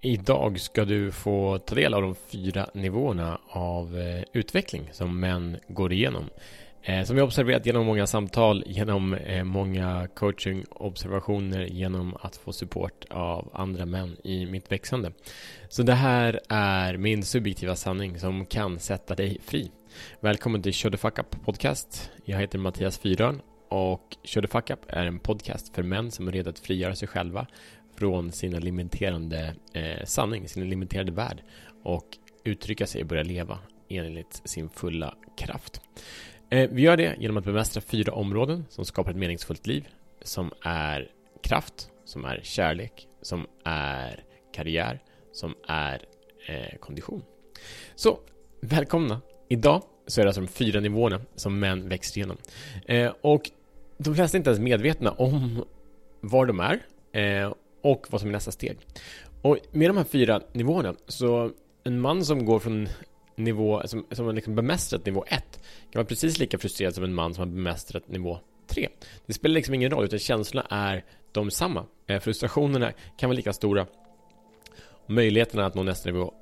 Idag ska du få ta del av de fyra nivåerna av eh, utveckling som män går igenom. Eh, som vi observerat genom många samtal, genom eh, många coaching-observationer, genom att få support av andra män i mitt växande. Så det här är min subjektiva sanning som kan sätta dig fri. Välkommen till Show the Fuck Up Podcast. Jag heter Mattias Fyrön och Show the Fuck Up är en podcast för män som är redo att frigöra sig själva från sin limiterande eh, sanning, sin limiterade värld och uttrycka sig och börja leva enligt sin fulla kraft. Eh, vi gör det genom att bemästra fyra områden som skapar ett meningsfullt liv som är kraft, som är kärlek, som är karriär, som är eh, kondition. Så, välkomna! Idag så är det alltså de fyra nivåerna som män växer igenom. Eh, och de flesta är inte ens medvetna om var de är eh, och vad som är nästa steg. Och med de här fyra nivåerna så en man som går från nivå, som, som har liksom bemästrat nivå 1 kan vara precis lika frustrerad som en man som har bemästrat nivå 3. Det spelar liksom ingen roll, utan känslorna är de samma. Eh, frustrationerna kan vara lika stora. Möjligheterna att nå nästa nivå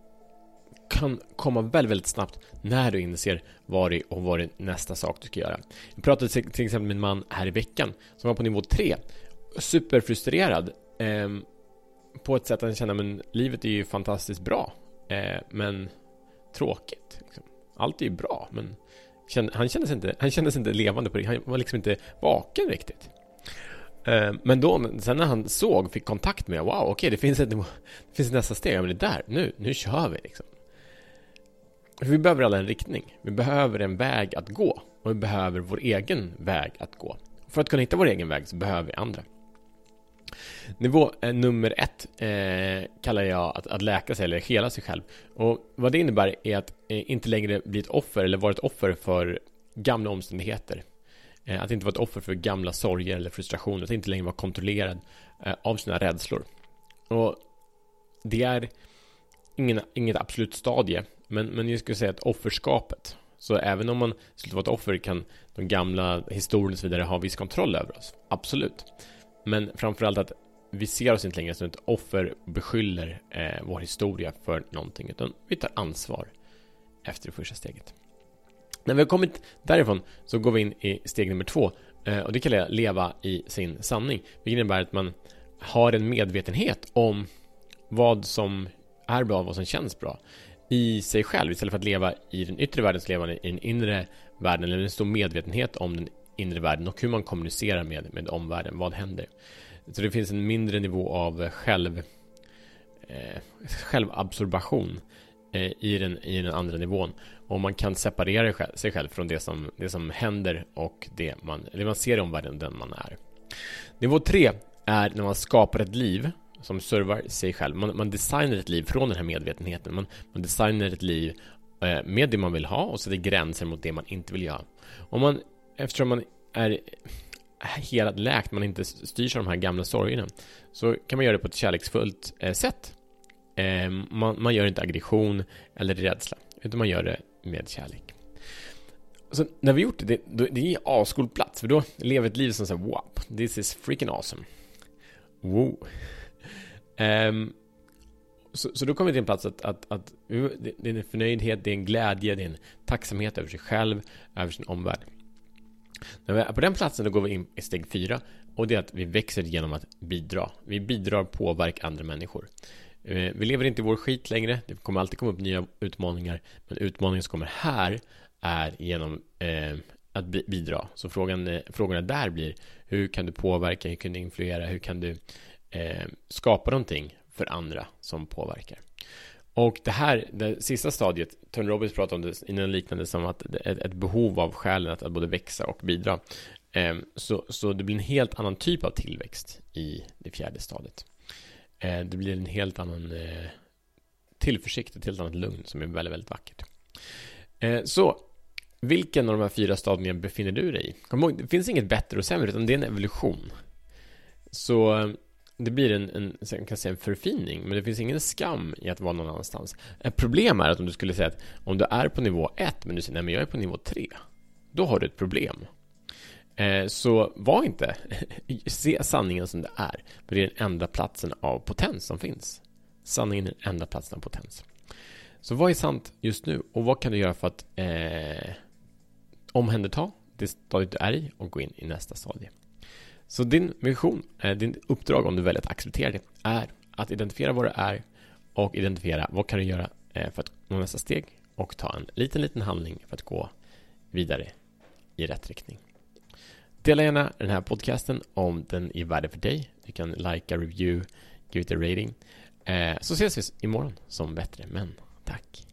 kan komma väldigt, väldigt snabbt när du inser vad det är och vad det är nästa sak du ska göra. Jag pratade till exempel med en man här i veckan som var på nivå 3 superfrustrerad eh, på ett sätt att han men livet är ju fantastiskt bra eh, men tråkigt. Liksom. Allt är ju bra men han kändes inte, han kändes inte levande på det. Han var liksom inte vaken riktigt. Eh, men då, sen när han såg, fick kontakt med, wow, okej, okay, det finns ett, det finns ett nästa steg, ja men det är där, nu, nu kör vi liksom. För vi behöver alla en riktning. Vi behöver en väg att gå. Och vi behöver vår egen väg att gå. För att kunna hitta vår egen väg så behöver vi andra. Nivå eh, nummer ett eh, kallar jag att, att läka sig eller hela sig själv. Och vad det innebär är att eh, inte längre bli ett offer eller vara ett offer för gamla omständigheter. Eh, att inte vara ett offer för gamla sorger eller frustrationer. Att inte längre vara kontrollerad eh, av sina rädslor. Och det är ingen, inget absolut stadie. Men, men jag skulle säga att offerskapet. Så även om man skulle vara ett offer kan de gamla historierna och så vidare ha viss kontroll över oss. Absolut. Men framförallt att vi ser oss inte längre som ett offer beskyller eh, vår historia för någonting utan vi tar ansvar efter det första steget. När vi har kommit därifrån så går vi in i steg nummer två eh, och det kallar jag leva i sin sanning. Vilket innebär att man har en medvetenhet om vad som är bra och vad som känns bra i sig själv istället för att leva i den yttre världen så lever man i den inre världen eller en stor medvetenhet om den inre världen och hur man kommunicerar med, med omvärlden. Vad händer? Så det finns en mindre nivå av eh, själv, eh, självabsorbation eh, i, den, i den andra nivån. Och man kan separera sig själv från det som, det som händer och det man, det man ser i omvärlden, den man är. Nivå tre är när man skapar ett liv som servar sig själv. Man, man designar ett liv från den här medvetenheten. Man, man designar ett liv eh, med det man vill ha och sätter gränser mot det man inte vill göra. Om man eftersom man är helat läkt, man inte styrs av de här gamla sorgerna, så kan man göra det på ett kärleksfullt eh, sätt. Eh, man, man, gör inte aggression eller rädsla, utan man gör det med kärlek. Så när vi gjort det, det, det är ascool plats, för då lever ett liv som säger wow, this is freaking awesome. Wow. Um, så, så, då kommer vi till en plats att, att, att det är en förnöjdhet, det är en glädje, det är en tacksamhet över sig själv, över sin omvärld. När vi är på den platsen då går vi in i steg fyra och det är att vi växer genom att bidra. Vi bidrar påverkar andra människor. Eh, vi lever inte i vår skit längre. Det kommer alltid komma upp nya utmaningar. Men utmaningen som kommer här är genom eh, att bidra. Så frågan, eh, frågorna där blir hur kan du påverka, hur kan du influera, hur kan du eh, skapa någonting för andra som påverkar. Och det här, det sista stadiet, Tony Robbins pratade om det i något liknande som att ett, ett behov av själen att, att både växa och bidra. Eh, så, så det blir en helt annan typ av tillväxt i det fjärde stadiet. Eh, det blir en helt annan eh, tillförsikt, ett helt annat lugn som är väldigt, väldigt vackert. Ehm, så, vilken av de här fyra stadierna befinner du dig i? Kom ihåg, det finns inget bättre och sämre, utan det är en evolution. Så det blir en, en, kan säga en förfining, men det finns ingen skam i att vara någon annanstans. Ett problem är att om du skulle säga att om du är på nivå 1, men du säger nej, men jag är på nivå 3, då har du ett problem. Eh, så var inte, se sanningen som det är, för det är den enda platsen av potens som finns. sanningen är den enda platsen av potens. Så vad är sant just nu och vad kan du göra för att eh, omhänderta det stadiet du är i och gå in i nästa stadie? Så din mission, eh, din uppdrag om du väljer att acceptera det, är att identifiera vad det är och identifiera vad kan du göra eh, för att nå nästa steg och ta en liten, liten handling för att gå vidare i rätt riktning. Dela gärna den här podcasten om den är värde för dig. Du kan likea, review, give it a rating. Eh, så ses vi imorgon som bättre män. Tack.